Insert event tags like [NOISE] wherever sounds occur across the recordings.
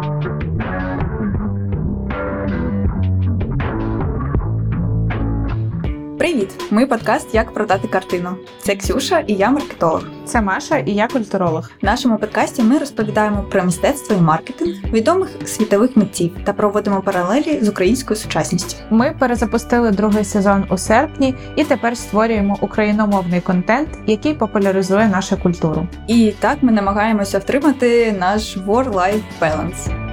Thank you. Привіт! Ми подкаст Як продати картину. Це Ксюша і я маркетолог. Це Маша і я культуролог. В нашому подкасті ми розповідаємо про мистецтво і маркетинг відомих світових митців та проводимо паралелі з українською сучасністю. Ми перезапустили другий сезон у серпні і тепер створюємо україномовний контент, який популяризує нашу культуру. І так ми намагаємося втримати наш war-life balance.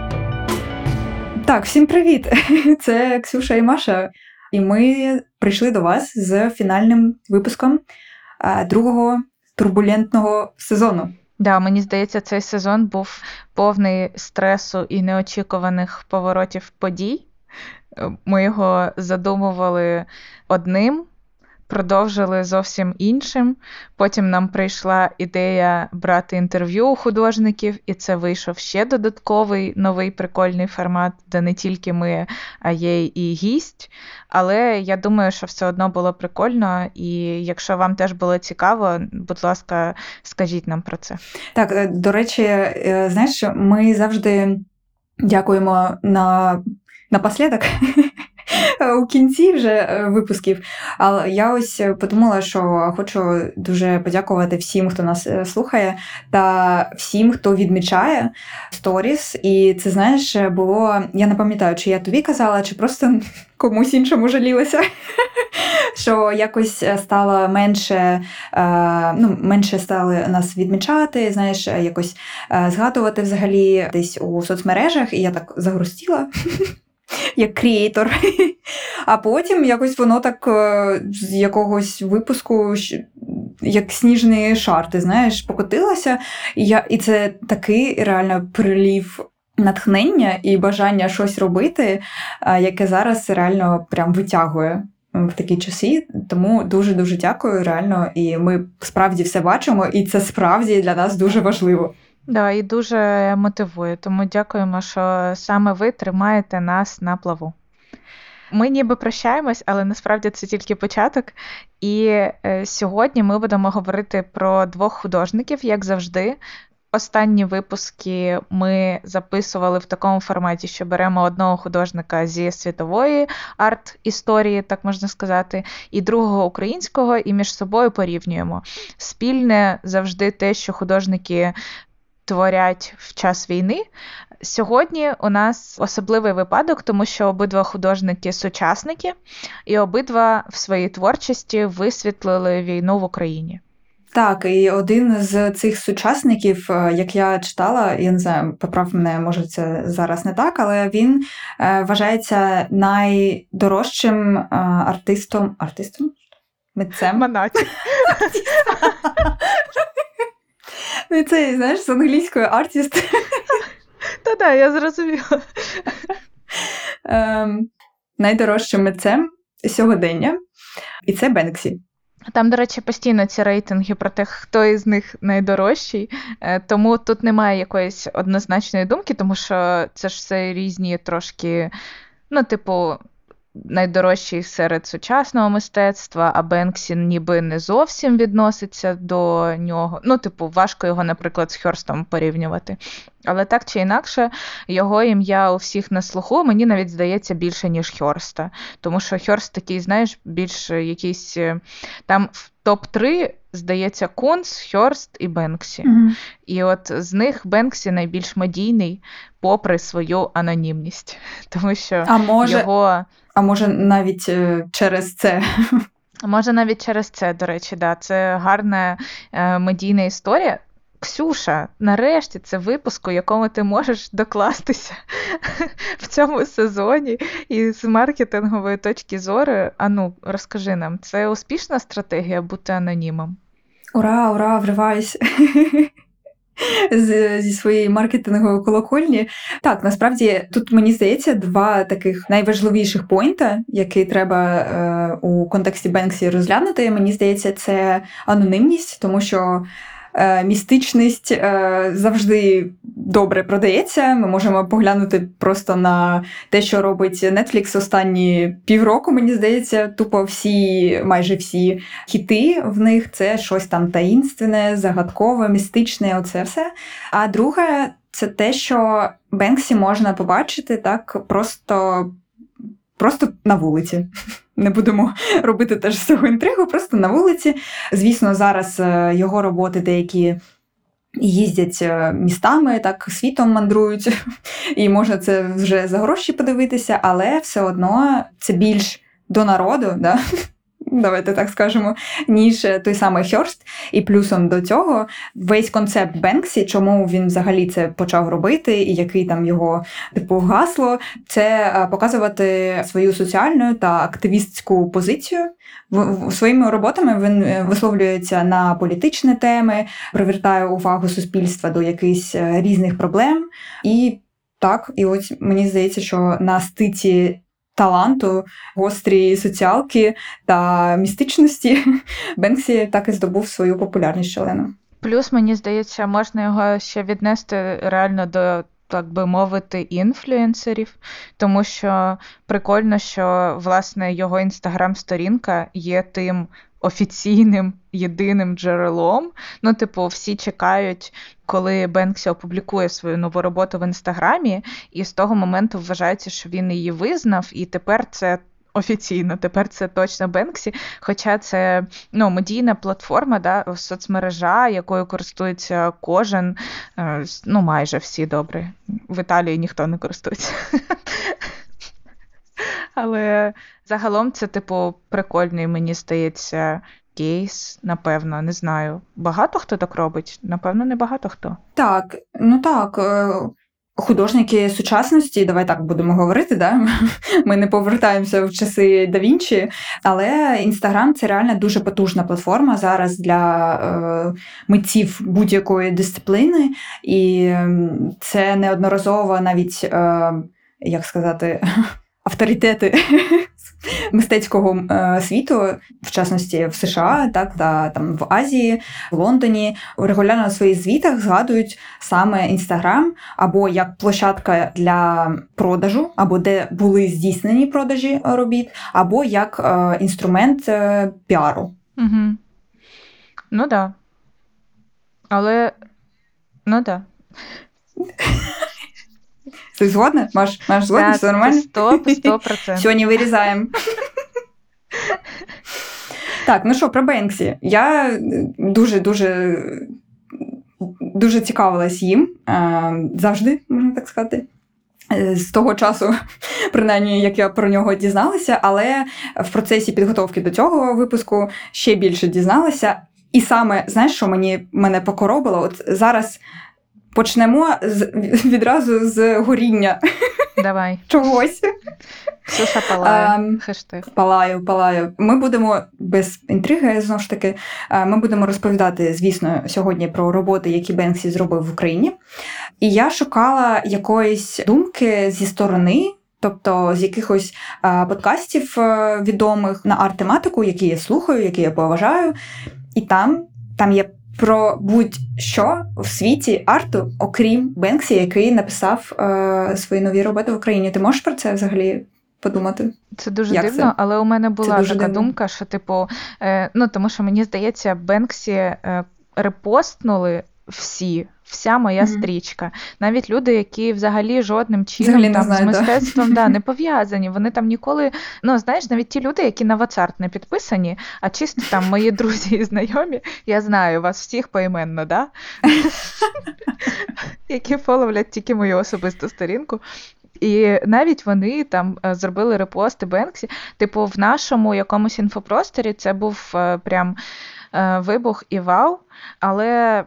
Так, всім привіт! [LAUGHS] Це Ксюша і Маша. І ми прийшли до вас з фінальним випуском другого турбулентного сезону. Да, мені здається, цей сезон був повний стресу і неочікуваних поворотів подій. Ми його задумували одним, продовжили зовсім іншим. Потім нам прийшла ідея брати інтерв'ю у художників, і це вийшов ще додатковий новий прикольний формат, де не тільки ми, а є і гість. Але я думаю, що все одно було прикольно, і якщо вам теж було цікаво, будь ласка, скажіть нам про це. Так, е, до речі, е, знаєш, ми завжди дякуємо на напослідок [LAUGHS] у кінці вже е, випусків. Але я ось подумала, що хочу дуже подякувати всім, хто нас е, слухає, та всім, хто відмічає сторіс. І це знаєш, було. Я не пам'ятаю, чи я тобі казала, чи просто [LAUGHS] комусь іншому жалілася. [LAUGHS] Що якось стало менше, ну, менше стали нас відмічати, знаєш, якось згадувати взагалі десь у соцмережах, і я так загрустіла [LAUGHS] як крієйтор. А потім якось воно так е, з якогось випуску, як сніжний шар, ти знаєш, покотилося. І, я, і це такий реально прилів. Натхнення і бажання щось робити, яке зараз реально прям витягує в такі часи. Тому дуже дуже дякую. Реально, і ми справді все бачимо, і це справді для нас дуже важливо. Да, і дуже мотивує. Тому дякуємо, що саме ви тримаєте нас на плаву. Ми ніби прощаємось, але насправді це тільки початок. І е, сьогодні ми будемо говорити про двох художників, як завжди. Останні випуски ми записували в такому форматі, що беремо одного художника зі світової арт-історії, так можна сказати, і другого українського, і між собою порівнюємо. Спільне завжди те, що художники творять в час війни. Сьогодні у нас особливий випадок, тому що обидва художники сучасники, і обидва в своїй творчості висвітлили війну в Україні. Так, і один з цих сучасників, е, як я читала, я не знаю, поправ мене, може, це зараз не так, але він е, вважається найдорожчим е, артистом. Артистом? Митцем? Манаті. [LAUGHS] [LAUGHS] Ну, це, знаєш, з англійською артіст. [LAUGHS] Та-да, я зрозуміла. Ем, Найдорожчим митцем сьогодення, і це Бенксі. Там, до речі, постійно ці рейтинги про те, хто із них найдорожчий, е, тому тут немає якоїсь однозначної думки, тому що це ж все різні трошки, ну, типу, найдорожчий серед сучасного мистецтва, а Бенксі ніби не зовсім відноситься до нього. Ну, типу, важко його, наприклад, з Хьорстом порівнювати. Але так чи інакше, його ім'я у всіх на слуху, мені навіть здається більше, ніж Хьорста. Тому що Хьорст такий, знаєш, більш якийсь е, там в топ-3, здається, Кунс, Хьорст і Бенксі. Mm-hmm. І от з них Бенксі найбільш медійний, попри свою анонімність. [LAUGHS] Тому що а може, його. А може навіть е, через це. [LAUGHS] Може, навіть через це, до речі, да. Це гарна е, медійна історія. Ксюша, нарешті це випуск, у якому ти можеш докластися [LAUGHS] в цьому сезоні і з маркетингової точки зору. Ану, розкажи нам, це успішна стратегія бути анонімом? Ура, ура, вриваюсь! [LAUGHS] Зі своєї маркетингової колокольні. Так, насправді тут мені здається два таких найважливіших поінта, які треба е, у контексті Бенксі розглянути. Мені здається, це анонімність, тому що містичність е, завжди добре продається. Ми можемо поглянути просто на те, що робить Netflix останні півроку. Мені здається, тупо всі, майже всі хіти в них це щось там таїнственне, загадкове, містичне. Оце все. А друге. це те, що Бенксі можна побачити так просто, просто на вулиці. Не будемо [LAUGHS] робити теж цього інтригу, просто на вулиці. Звісно, зараз е, його роботи деякі їздять е, містами, так світом мандрують, [LAUGHS] і можна це вже за гроші подивитися, але все одно це більш до народу, да? Давайте так скажемо, ніж той самий Хьорст. І плюсом до цього весь концепт Бенксі, чому він взагалі це почав робити, і який там його типу гасло, це е, показувати свою соціальну та активістську позицію. Своїми роботами він е, висловлюється на політичні теми, привертає увагу суспільства до якихось е, різних проблем. І так, і ось мені здається, що на стиці таланту, гострій соціалки та містичності [LAUGHS] Бенксі так і здобув свою популярність шалену. Плюс, мені здається, можна його ще віднести реально до. Так би мовити, інфлюенсерів, тому що прикольно, що власне його інстаграм-сторінка є тим офіційним єдиним джерелом. Ну, типу, всі чекають, коли Бенксі опублікує свою нову роботу в інстаграмі, і з того моменту вважається, що він її визнав, і тепер це. Офіційно, тепер це точно Бенксі, хоча це ну, медійна платформа, да, соцмережа, якою користується кожен, е, ну майже всі добре. В Італії ніхто не користується. [LAUGHS] Але загалом це, типу, прикольний, мені здається, кейс, напевно, не знаю. Багато хто так робить? Напевно, не багато хто. Так, ну так. Е, художники сучасності, давай так будемо говорити, да? ми не повертаємося в часи да Вінчі, але Інстаграм це реально дуже потужна платформа зараз для е, митців будь-якої дисципліни, і це неодноразово навіть, е, як сказати, авторитети [LAUGHS] мистецького е, світу, в частності в США, так та там в Азії, в Лондоні, регулярно на своїх звітах згадують саме інстаграм або як площадка для продажу, або де були здійснені продажі робіт, або як е, інструмент е, піару. Угу. Ну так. Да. Але ну так. Да. [LAUGHS] Ти згодна? Маш, Маш згодна? Все нормально? Сто, сто процентів. Сьогодні вирізаємо. Так, ну що, про Бенксі. Я дуже-дуже дуже цікавилась їм завжди, можна так сказати. З того часу, [LAUGHS] принаймні, як я про нього дізналася, але в процесі підготовки до цього випуску ще більше дізналася. І саме, знаєш, що мені мене покоробило? От зараз Почнемо з відразу з горіння. Давай. [LAUGHS] Чогось. Ксюша палає. Um, Хештег. Палаю, палаю. Ми будемо без інтриги, знову ж таки, ми будемо розповідати, звісно, сьогодні про роботи, які Бенксі зробив в Україні. І я шукала якоїсь думки зі сторони. Тобто з якихось а, подкастів а, відомих на арт-тематику, які я слухаю, які я поважаю, і там там є про будь-що в світі арту, окрім Бенксі, який написав е, свої нові роботи в Україні. Ти можеш про це взагалі? Подумати. Це дуже Як дивно, це? але у мене була така дивно. думка, що, типу, е, ну тому що мені здається, Бенксі е, репостнули всі, вся моя mm-hmm. стрічка. Навіть люди, які взагалі жодним чином взагалі там знаю, з мистецтвом да. да, не [LAUGHS] пов'язані. Вони там ніколи, ну знаєш, навіть ті люди, які на Вацарт не підписані, а чисто там мої друзі і знайомі, я знаю вас всіх поіменно, да? [LAUGHS] які фоловлять тільки мою особисту сторінку. І навіть вони там е, зробили репости Бенксі. Типу, в нашому якомусь інфопросторі це був е, прям е, вибух і вау. Але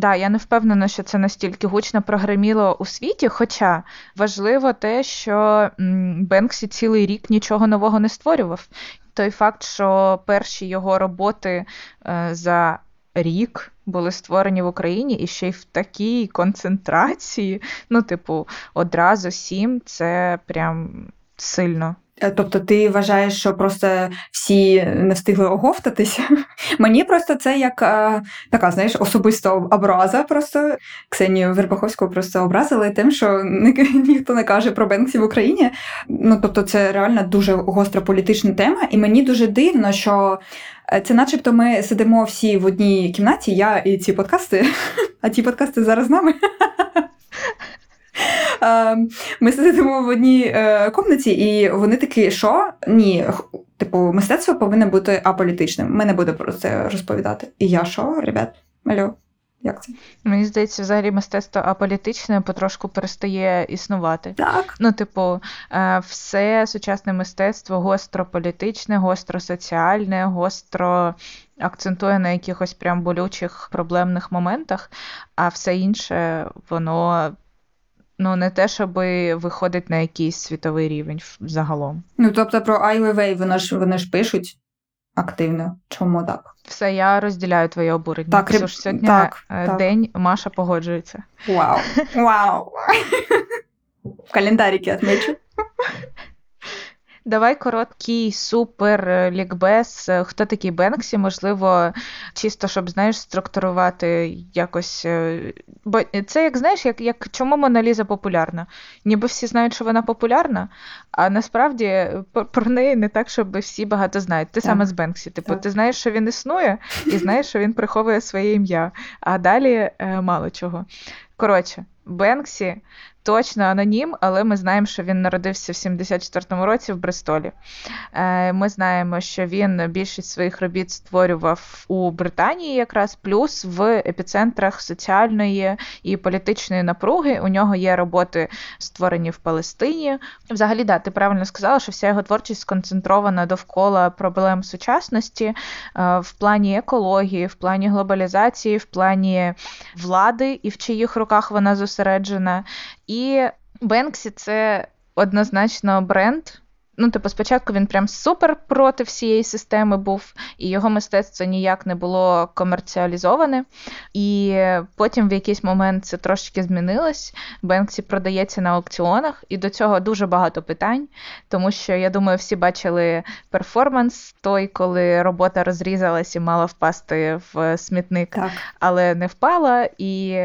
Да, я не впевнена, що це настільки гучно прогреміло у світі. Хоча важливо те, що Бенксі цілий рік нічого нового не створював. Той факт, що перші його роботи е, за рік були створені в Україні і ще й в такій концентрації, ну, типу, одразу сім, це прям сильно. Е, тобто ти вважаєш, що просто всі не встигли оговтатися? [LAUGHS] Мені просто це як а, е, така, знаєш, особиста образа. Просто Ксенію Вербаховську просто образили тим, що [LAUGHS] ні, ніхто не каже про Бенксі в Україні. Ну тобто, це реально дуже гостра політична тема, і мені дуже дивно, що. Е, це, начебто, ми сидимо всі в одній кімнаті, я і ці подкасти, [LAUGHS] а ці подкасти зараз з нами. Е, Ми сидимо в одній е, комнаті, і вони такі, що? Ні, типу, мистецтво повинно бути аполітичним. Ми не будемо про це розповідати. І я що, ребят? Алло, як це? Мені здається, взагалі мистецтво аполітичне потрошку перестає існувати. Так. Ну, типу, е, все сучасне мистецтво гостро політичне, гостро соціальне, гостро акцентує на якихось прям болючих проблемних моментах, а все інше, воно ну, не те, щоб виходить на якийсь світовий рівень загалом. Ну, тобто про Ай вони ж, вони ж пишуть активно. Чому так? Все, я розділяю твоє обурення. Так, Ксюш, сьогодні так, день так. Маша погоджується. Вау. [LAUGHS] Вау. [LAUGHS] В календаріки відмічу. [LAUGHS] Давай короткий супер е, лікбез. Е, Хто такий Бенксі? Можливо, чисто щоб знаєш, структурувати якось. е, Бо це як знаєш, як, як чому Моналіза популярна? Ніби всі знають, що вона популярна, а насправді про- неї не так, щоб всі багато знають. Ти Так. саме з Бенксі. Типу, Так. ти знаєш, що він існує, і знаєш, що він приховує своє ім'я. А далі мало чого. Коротше, Бенксі точно анонім, але ми знаємо, що він народився в 74-му році в Бристолі. Е, Ми знаємо, що він більшість своїх робіт створював у Британії, якраз плюс в епіцентрах соціальної і політичної напруги. У нього є роботи, створені в Палестині. Взагалі, да, ти правильно сказала, що вся його творчість сконцентрована довкола проблем сучасності е, в плані екології, в плані глобалізації, в плані влади і в чиїх руках вона зосереджена. І Бенксі це однозначно бренд. Ну, типу, спочатку він прям супер проти всієї системи був, і його мистецтво ніяк не було комерціалізоване. І потім в якийсь момент це трошки змінилось. Бенксі продається на аукціонах, і до цього дуже багато питань, тому що я думаю, всі бачили перформанс той, коли робота розрізалась і мала впасти в смітник Так. але не впала. І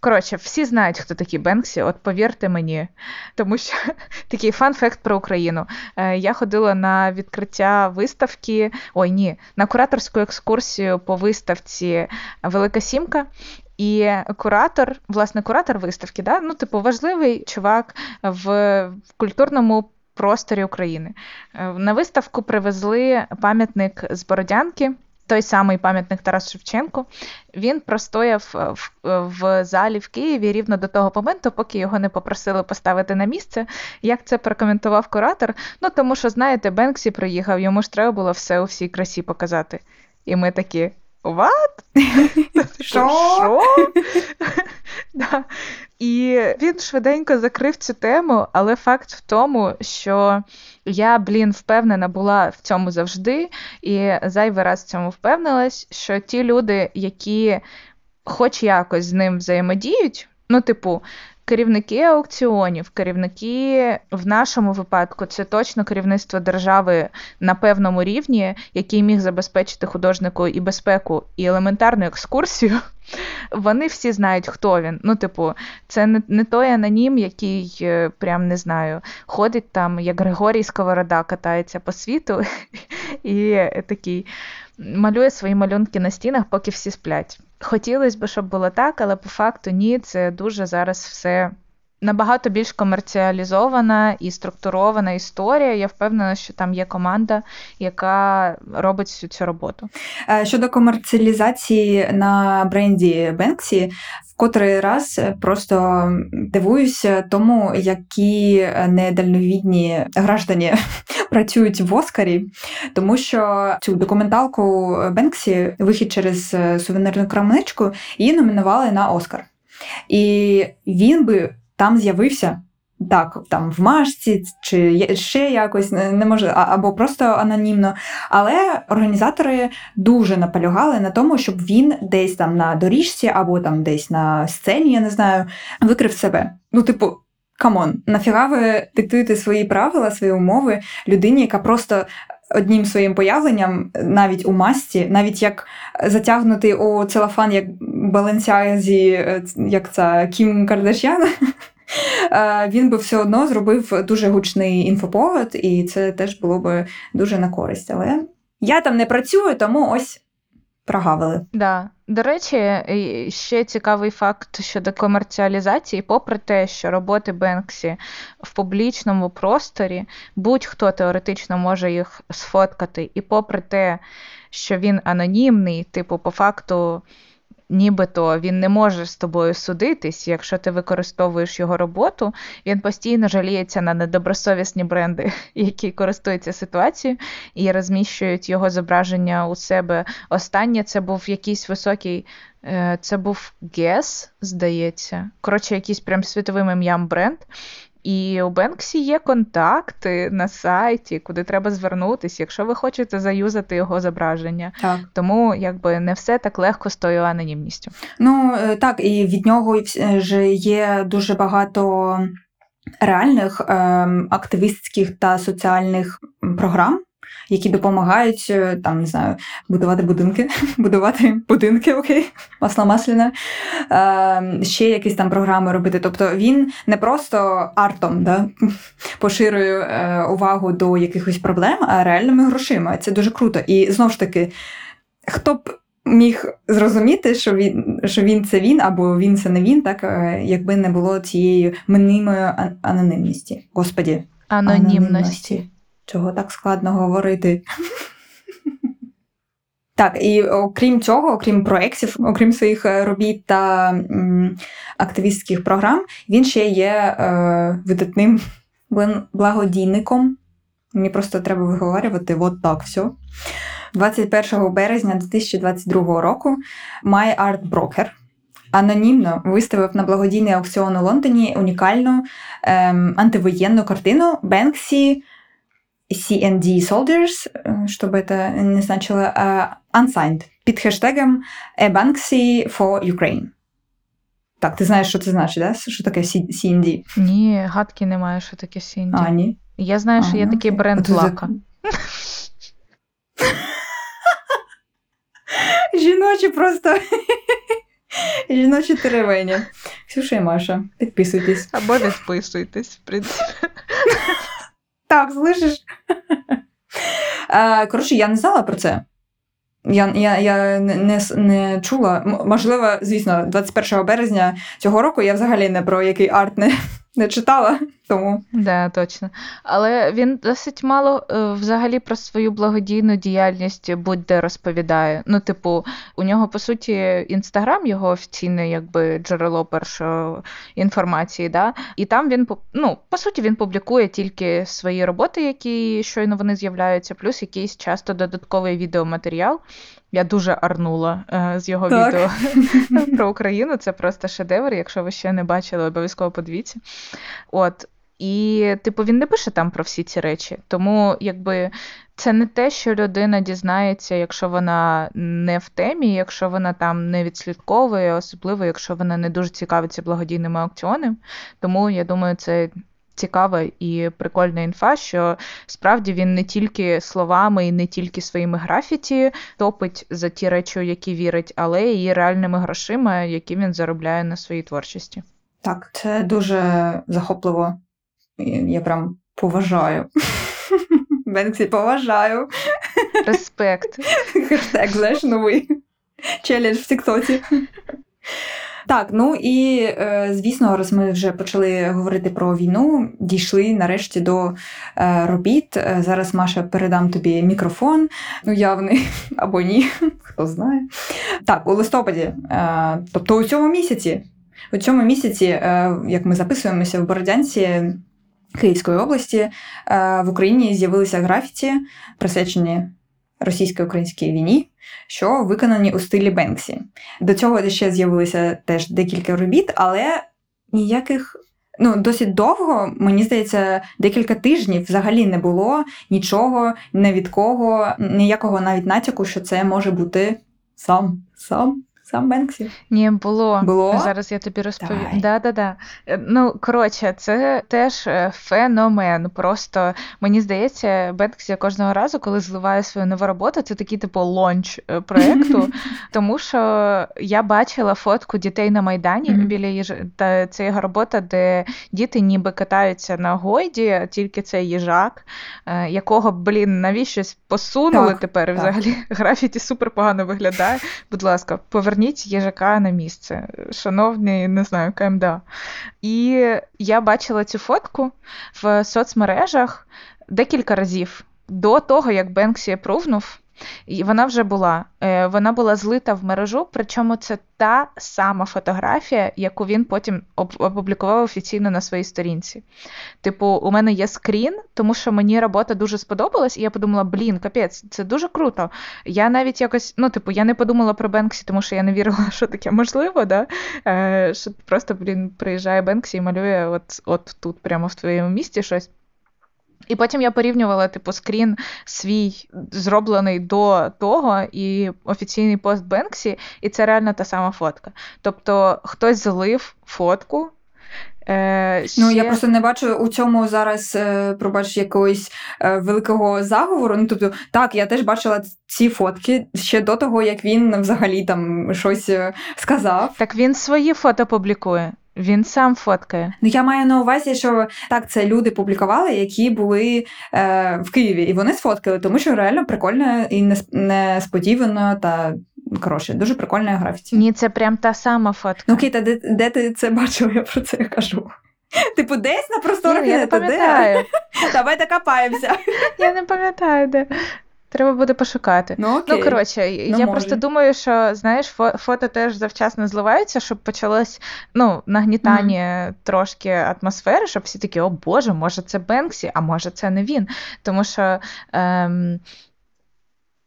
коротше, всі знають, хто такі Бенксі. От повірте мені, тому що [LAUGHS] такий фан-факт про Україну. Е, Я ходила на відкриття виставки. Ой, ні, на кураторську екскурсію по виставці Велика Сімка. І куратор, власне, куратор виставки, да? ну, типу, важливий чувак в, культурному просторі України. Е, На виставку привезли пам'ятник з Бородянки, той самий пам'ятник Тарас Шевченку. Він простояв е, в, в залі в Києві рівно до того моменту, поки його не попросили поставити на місце. Як це прокоментував куратор? Ну тому що, знаєте, Бенксі приїхав, йому ж треба було все у всій красі показати. І ми такі. What? [LAUGHS] Що? Що? [LAUGHS] Да. І він швиденько закрив цю тему, але факт в тому, що я, блін, впевнена була в цьому завжди, і зайвий раз в цьому впевнилась, що ті люди, які хоч якось з ним взаємодіють, ну, типу, керівники аукціонів, керівники в нашому випадку, це точно керівництво держави на певному рівні, який міг забезпечити художнику і безпеку, і елементарну екскурсію. Вони всі знають, хто він. Ну, типу, це не, не той анонім, який е, прям не знаю, ходить там, як Григорій Сковорода катається по світу [LAUGHS] і е, такий малює свої малюнки на стінах, поки всі сплять. Хотілося б, щоб було так, але по факту ні, це дуже зараз все набагато більш комерціалізована і структурована історія. Я впевнена, що там є команда, яка робить всю цю роботу. Е, Щодо комерціалізації на бренді Бенксі, котрий раз просто дивуюся тому, які недальновідні граждані [LAUGHS] працюють в Оскарі, тому що цю документалку Бенксі, вихід через е, сувенирну крамничку, її номінували на Оскар. І він би там з'явився. Так, там в машці чи ще якось не може, або просто анонімно. Але організатори дуже наполягали на тому, щоб він десь там на доріжці або там десь на сцені, я не знаю, викрив себе. Ну, типу, камон, нафіга ви диктуєте свої правила, свої умови людині, яка просто одним своїм появленням, навіть у масці, навіть як затягнутий у целофан, як Баленсіага, е, як це Кім Кардашян. [LAUGHS] е, Він би все одно зробив дуже гучний інфоповод, і це теж було би дуже на користь. Але я там не працюю, тому ось прогавили. Да. До речі, ще цікавий факт щодо комерціалізації, попри те, що роботи Бенксі в публічному просторі будь-хто теоретично може їх сфоткати, і попри те, що він анонімний, типу, по факту нібито він не може з тобою судитись, якщо ти використовуєш його роботу, він постійно жаліється на недобросовісні бренди, [LAUGHS] які користуються ситуацією і розміщують його зображення у себе. Останнє це був якийсь високий. Е, це був Guess, здається. Коротше, якийсь прям світовим ім'ям бренд. І у Бенксі є контакти на сайті, куди треба звернутися, якщо ви хочете заюзати його зображення. Так. Тому якби не все так легко з тою анонімністю. Ну е, так, і від нього ж є дуже багато реальних ем, активістських та соціальних програм які допомагають е, там, не знаю, будувати будинки, [LAUGHS] будувати будинки, окей, масла масляне, е, ще якісь там програми робити. Тобто він не просто артом да, [LAUGHS] поширює е, увагу до якихось проблем, а реальними грошима. Це дуже круто. І знову ж таки, хто б. Міг зрозуміти, що він що він це він, або він це не він, так е, якби не було цієї мнимої анонімності. Господі. Анонімності. анонімності. Чого так складно говорити? Так, і окрім цього, окрім проєктів, окрім своїх е, робіт та м, активістських програм, він ще є е, видатним благодійником. Мені просто треба виговорювати от так все. 21 березня 2022 року My Art Broker анонімно виставив на благодійний аукціон у Лондоні унікальну ем, антивоєнну картину Бенксі CND Soldiers, э, чтобы это не значило, uh, unsigned, під хештегом A Banksy for Ukraine. Так, ти знаєш, що це значить, да? Що таке CND? Ні, гадки немає, що таке CND. А, ні. Я знаю, що а, є такий бренд лака. [LAUGHS] Жіночі просто. [LAUGHS] Жіночі теревені. Ксюша і Маша, підписуйтесь. Або відписуйтесь, в принципі. Так, слышиш? Коротше, я не знала про це. Я я, я не не чула. Можливо, звісно, 21 березня цього року я взагалі не про який арт не не читала. тому. Да, точно. Але він досить мало е, взагалі про свою благодійну діяльність будь-де розповідає. Ну, типу, у нього, по суті, інстаграм його офіційне якби джерело першої інформації. да? І там він ну, по суті він публікує тільки свої роботи, які щойно вони з'являються, плюс якийсь часто додатковий відеоматеріал. Я дуже арнула е, з його так. відео [LAUGHS] про Україну. Це просто шедевр. Якщо ви ще не бачили, обов'язково подивіться. От. І, типу, він не пише там про всі ці речі. Тому, якби це не те, що людина дізнається, якщо вона не в темі, якщо вона там не відслідковує, особливо якщо вона не дуже цікавиться благодійними аукціонами. Тому я думаю, це цікава і прикольна інфа, що справді він не тільки словами і не тільки своїми графіті топить за ті речі, у які вірить, але і реальними грошима, які він заробляє на своїй творчості. Так, це дуже захопливо. Я прям поважаю. [LAUGHS] Бенксі поважаю. Респект. Хештег, знаєш, новий челендж в Тіктоці. Так, ну і е, звісно, раз ми вже почали говорити про війну, дійшли нарешті до е, робіт. Е, зараз Маша передам тобі мікрофон, уявний [LAUGHS] або ні, [LAUGHS] хто знає. Так, у листопаді, тобто у цьому місяці, у цьому місяці, як ми записуємося в Бородянці. Київської області в Україні з'явилися графіті, присвячені російсько-українській війні, що виконані у стилі Бенксі. До цього ще з'явилися теж декілька робіт, але ніяких. Ну, досить довго, мені здається, декілька тижнів взагалі не було нічого, не від кого, ніякого навіть натяку, що це може бути сам сам Сам Бенксі? Ні, було. Було? Зараз я тобі розповім. Да, да, да. Ну, коротше, це теж е, феномен. Просто мені здається, Бенксі кожного разу, коли зливає свою нову роботу, це такий типу лонч е, проєкту. [LAUGHS] Тому що я бачила фотку дітей на Майдані mm-hmm. біля їж... Та це його робота, де діти ніби катаються на гойді, тільки це їжак, е, якого, блін, навіщось посунули так, тепер. Так. Взагалі [LAUGHS] графіті супер погано виглядає. Будь ласка, поверніть поверніть їжака на місце, шановний, не знаю, КМДА. І я бачила цю фотку в соцмережах декілька разів до того, як Бенксі прувнув. І вона вже була. Е, Вона була злита в мережу, причому це та сама фотографія, яку він потім опублікував офіційно на своїй сторінці. Типу, у мене є скрін, тому що мені робота дуже сподобалась, і я подумала, блін, капець, це дуже круто. Я навіть якось, ну, типу, я не подумала про Бенксі, тому що я не вірила, [LAUGHS] що таке можливо, да? е, що просто, блін, приїжджає Бенксі і малює от, от тут, прямо в твоєму місті щось. І потім я порівнювала, типу, скрін свій зроблений до того і офіційний пост Бенксі, і це реально та сама фотка. Тобто хтось залив фотку. Е, Ну, я просто не бачу у цьому зараз, е, пробач, якогось е, великого заговору. Ну, тобто, так, я теж бачила ці фотки ще до того, як він взагалі там щось е, сказав. Так він свої фото публікує. Він сам фоткає. Ну, я маю на увазі, що так, це люди публікували, які були е, в Києві, і вони сфоткали, тому що реально прикольно і нес- несподівано та коротше, дуже прикольна графіті. Ні, це прям та сама фотка. Ну, Кіта, де, де ти це бачила? Я про це кажу. Типу, десь на просторах Ні, я не пам'ятаю. Давай докопаємося. Я не пам'ятаю, де. Треба буде пошукати. Ну, окей. Ну, коротше, я може. просто думаю, що знаєш, фото теж завчасно зливаються, щоб почалось ну, нагнітання трошки атмосфери, щоб всі такі, о Боже, може це Бенксі, а може це не він. Тому що ем,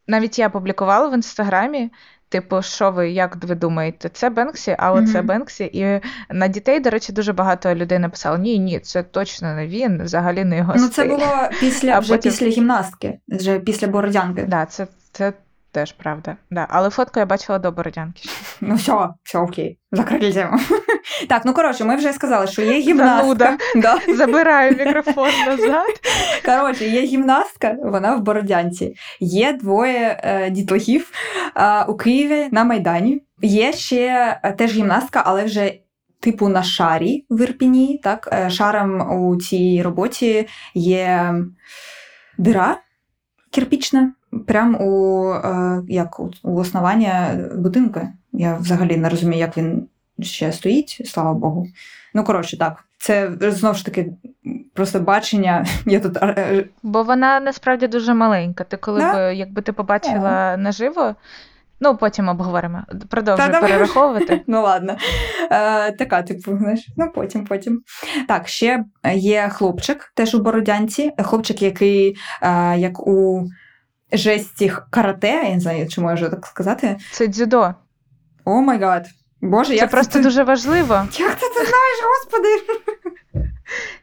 навіть я публікувала в інстаграмі. Типу, що ви, як ви думаєте, це Бенксі, а оце це Бенксі. І на дітей, до речі, дуже багато людей написало: ні, ні, це точно не він, взагалі не його Ну, це було [LAUGHS] після, А вже потім- після гімнастки, вже після бородянки. Да, це, це теж правда. Да. Але фотку я бачила до Бородянки. Ну все, все окей, закрили тему. [LAUGHS] Так, ну коротше, ми вже сказали, що є гімнастка. [LAUGHS] Да. Забираю мікрофон назад. [LAUGHS] Коротше, є гімнастка, вона в Бородянці. Є двоє е, дітлахів е, у Києві на Майдані. Є ще е, теж гімнастка, але вже. Типу на шарі в Ірпіні, так? Е, Шаром у цій роботі є дира кирпічна, прямо у, е, як, у, у основання будинку. Я взагалі не розумію, як він ще стоїть, слава Богу. Ну, коротше, так. Це знову ж таки просто бачення. [LAUGHS] Я тут е, Бо вона насправді дуже маленька. Ти коли... Да? б, якби ти побачила наживо, ну потім обговоримо. Продовжуй перераховувати. [LAUGHS] Ну ладно. Е, така, типу, знаєш, ну потім, потім. Так, ще є хлопчик, теж у Бородянці. Хлопчик, який е, як у жесті карате, я не знаю, чи можу так сказати. Це дзюдо. Oh my god. Боже, Це як просто ти, дуже важливо. Як ти це знаєш, господи? [LAUGHS]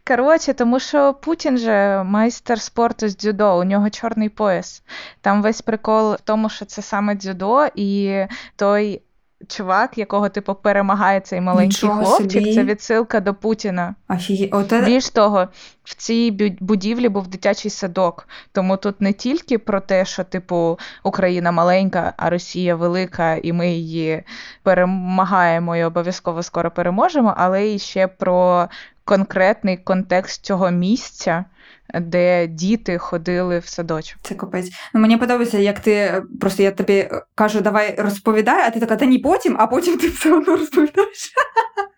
Коротше, тому що Путін же майстер спорту з дзюдо, у нього чорний пояс. Там весь прикол в тому, що це саме дзюдо, і той чувак, якого типу перемагає цей маленький Нічого хлопчик, собі. це відсилка до Путіна. Офігі... Оте... Більш того, в цій будівлі був дитячий садок. Тому тут не тільки про те, що типу Україна маленька, а Росія велика, і ми її перемагаємо і обов'язково скоро переможемо, але і ще про конкретний контекст цього місця, де діти ходили в садочок. Це капець. Ну, мені подобається, як ти е, просто я тобі е, кажу, давай розповідай, а ти така, та ні потім, а потім ти все одно розповідаєш. [LAUGHS]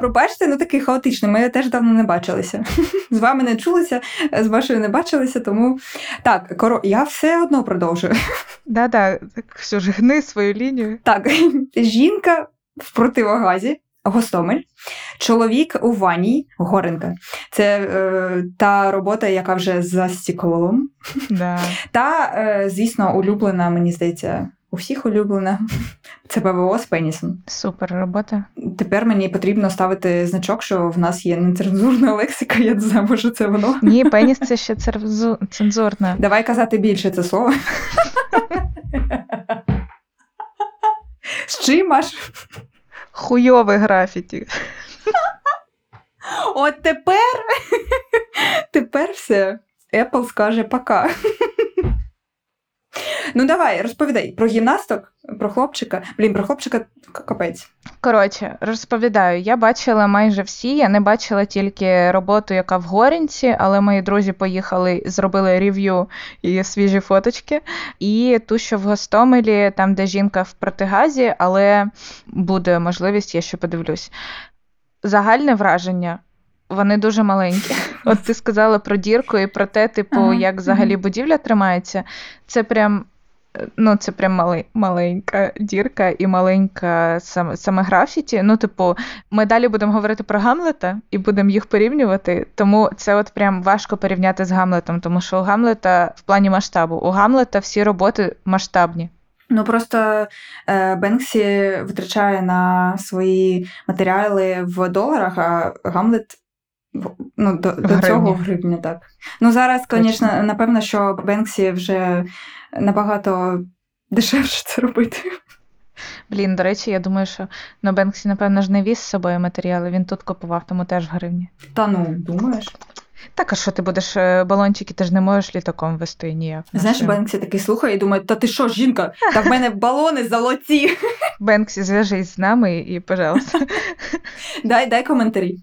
Пробачте, ну такий хаотичний. Ми теж давно не бачилися. З вами не чулися, з вашою не бачилися, тому так, коро... я все одно продовжую. Да-да, так що ж гни свою лінію. Так, жінка в противогазі. Гостомель, чоловік у ванні, Горенка. Це е, та робота, яка вже за стеклом. Да. Та, е, звісно, улюблена, мені здається, у всіх улюблена. Це ПВО з пенісом. Супер робота. Тепер мені потрібно ставити значок, що в нас є нецензурна лексика, я не знаю, може це воно. Ні, пеніс це ще церзу- цензурне. Давай казати більше це слово. З чим аж? Хуйове графіті. От тепер. Тепер все. Apple скаже пока. Ну, давай, розповідай про гімнасток. Про хлопчика. Блін, про хлопчика капець. Коротше, розповідаю, я бачила майже всі. Я не бачила тільки роботу, яка в Горінці, але мої друзі поїхали, зробили рев'ю і свіжі фоточки. І ту, що в Гостомелі, там, де жінка в протигазі, але буде можливість, я ще подивлюсь. Загальне враження. Вони дуже маленькі. [LAUGHS] От ти сказала про дірку і про те, типу, ага, як взагалі будівля тримається. Це прям Ну, це прям мали, маленька дірка і маленька саме, саме графіті. Ну, типу, ми далі будемо говорити про Гамлета і будемо їх порівнювати. Тому це от прям важко порівняти з Гамлетом, тому що у Гамлета в плані масштабу, у Гамлета всі роботи масштабні. Ну просто е, Бенксі витрачає на свої матеріали в доларах, а Гамлет ну, до, до цього в гривні, так. Ну зараз, звісно, напевно, що Бенксі вже набагато дешевше це робити. Блін, до речі, я думаю, що на Бенксі, напевно, ж не віз з собою матеріали, він тут купував, тому теж в гривні. Та ну, думаєш? Так, а що ти будеш е, балончики, ти ж не можеш літаком вести ніяк. Знаєш, Бенксі такий слухає і думає, та ти що, жінка? Та в мене балони золоті. [LAUGHS] Бенксі, зв'яжись з нами і, пожалуйста. Дай, дай коментарі.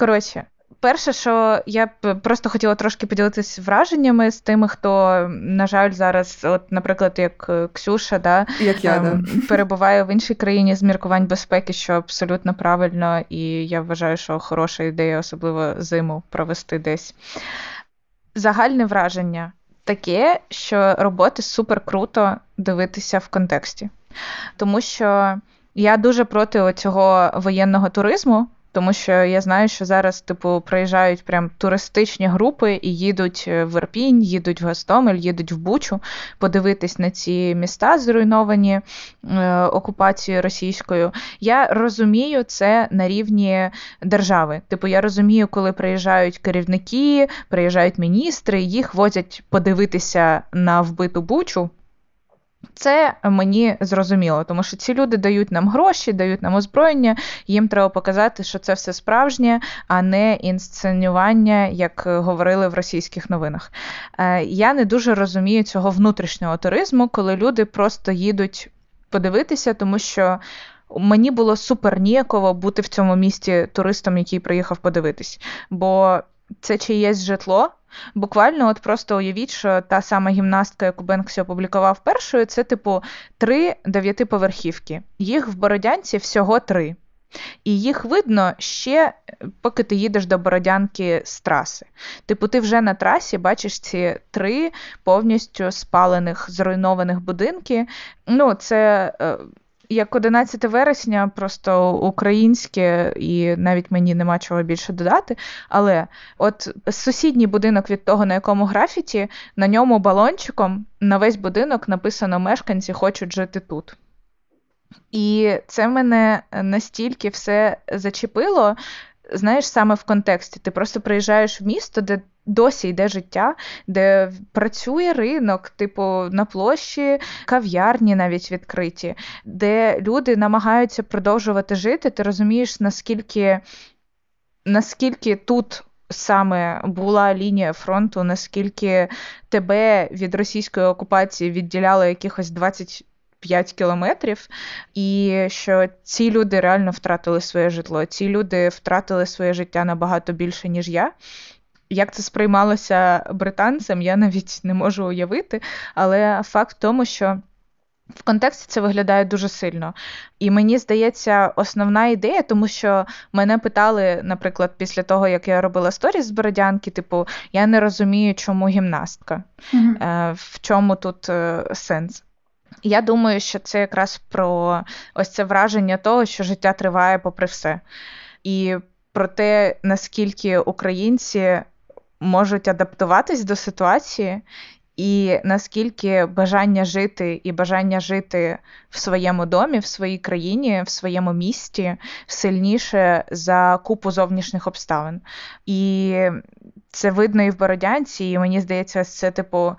Коротше, перше, що я б просто хотіла трошки поділитися враженнями з тими, хто, на жаль, зараз, от, наприклад, як е, Ксюша, да, як я, ем, да. [LAUGHS] перебуває в іншій країні з міркувань безпеки, що абсолютно правильно, і я вважаю, що хороша ідея, особливо зиму провести десь. Загальне враження таке, що роботи супер круто дивитися в контексті. Тому що я дуже проти цього воєнного туризму. Тому що я знаю, що зараз, типу, приїжджають прям туристичні групи і їдуть в Ірпінь, їдуть в Гостомель, їдуть в Бучу подивитись на ці міста, зруйновані е, окупацією російською. Я розумію це на рівні держави. Типу, я розумію, коли приїжджають керівники, приїжджають міністри, їх возять подивитися на вбиту Бучу. Це мені зрозуміло, тому що ці люди дають нам гроші, дають нам озброєння, їм треба показати, що це все справжнє, а не інсценювання, як говорили в російських новинах. Е, я не дуже розумію цього внутрішнього туризму, коли люди просто їдуть подивитися, тому що. Мені було супер ніяково бути в цьому місті туристом, який приїхав подивитись. Бо це чиєсь житло. Буквально, от просто уявіть, що та сама гімнастка, яку Бенксі опублікував першою, це, типу, три дев'ятиповерхівки. Їх в Бородянці всього три. І їх видно ще, поки ти їдеш до Бородянки з траси. Типу, ти вже на трасі бачиш ці три повністю спалених, зруйнованих будинки. Ну, це е, як 11 вересня, просто українське, і навіть мені нема чого більше додати. Але от сусідній будинок від того, на якому графіті, на ньому балончиком на весь будинок написано Мешканці хочуть жити тут. І це мене настільки все зачепило, знаєш, саме в контексті. Ти просто приїжджаєш в місто, де досі йде життя, де працює ринок, типу на площі кав'ярні навіть відкриті, де люди намагаються продовжувати жити. Ти розумієш, наскільки, наскільки тут. Саме була лінія фронту, наскільки тебе від російської окупації відділяло якихось 25 кілометрів, і що ці люди реально втратили своє житло. Ці люди втратили своє життя набагато більше, ніж я. Як це сприймалося британцем, я навіть не можу уявити. Але факт в тому, що в контексті це виглядає дуже сильно. І мені здається, основна ідея, тому що мене питали, наприклад, після того, як я робила сторіс з Бородянки, типу, я не розумію, чому гімнастка, mm-hmm. в чому тут е, сенс. Я думаю, що це якраз про ось це враження того, що життя триває попри все. І про те, наскільки українці можуть адаптуватись до ситуації, і наскільки бажання жити і бажання жити в своєму домі, в своїй країні, в своєму місті сильніше за купу зовнішніх обставин. І це видно і в Бородянці, і мені здається, це типу.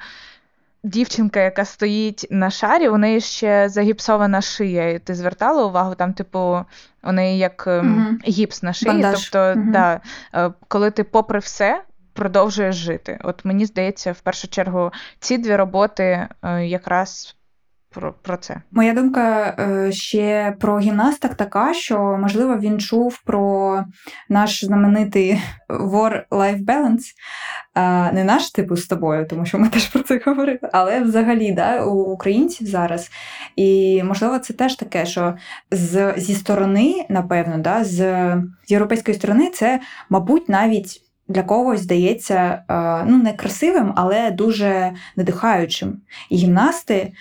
Дівчинка, яка стоїть на шарі, у неї ще загіпсована шия. І Ти звертала увагу, там, типу, у неї як угу. гіпс на шиї. Бандаж. Тобто, угу. да, е, коли ти, попри все, продовжуєш жити. От мені здається, в першу чергу ці дві роботи е, якраз про, про це. Моя думка е, ще про гімнасток така, що можливо він чув про наш знаменитий war-life balance, е, не наш типу з тобою, тому що ми теж про це говорили, але взагалі да, у українців зараз. І можливо, це теж таке, що з, зі сторони, напевно, да, з європейської сторони, це, мабуть, навіть. Для когось здається ну не красивим, але дуже надихаючим. І гімнасти,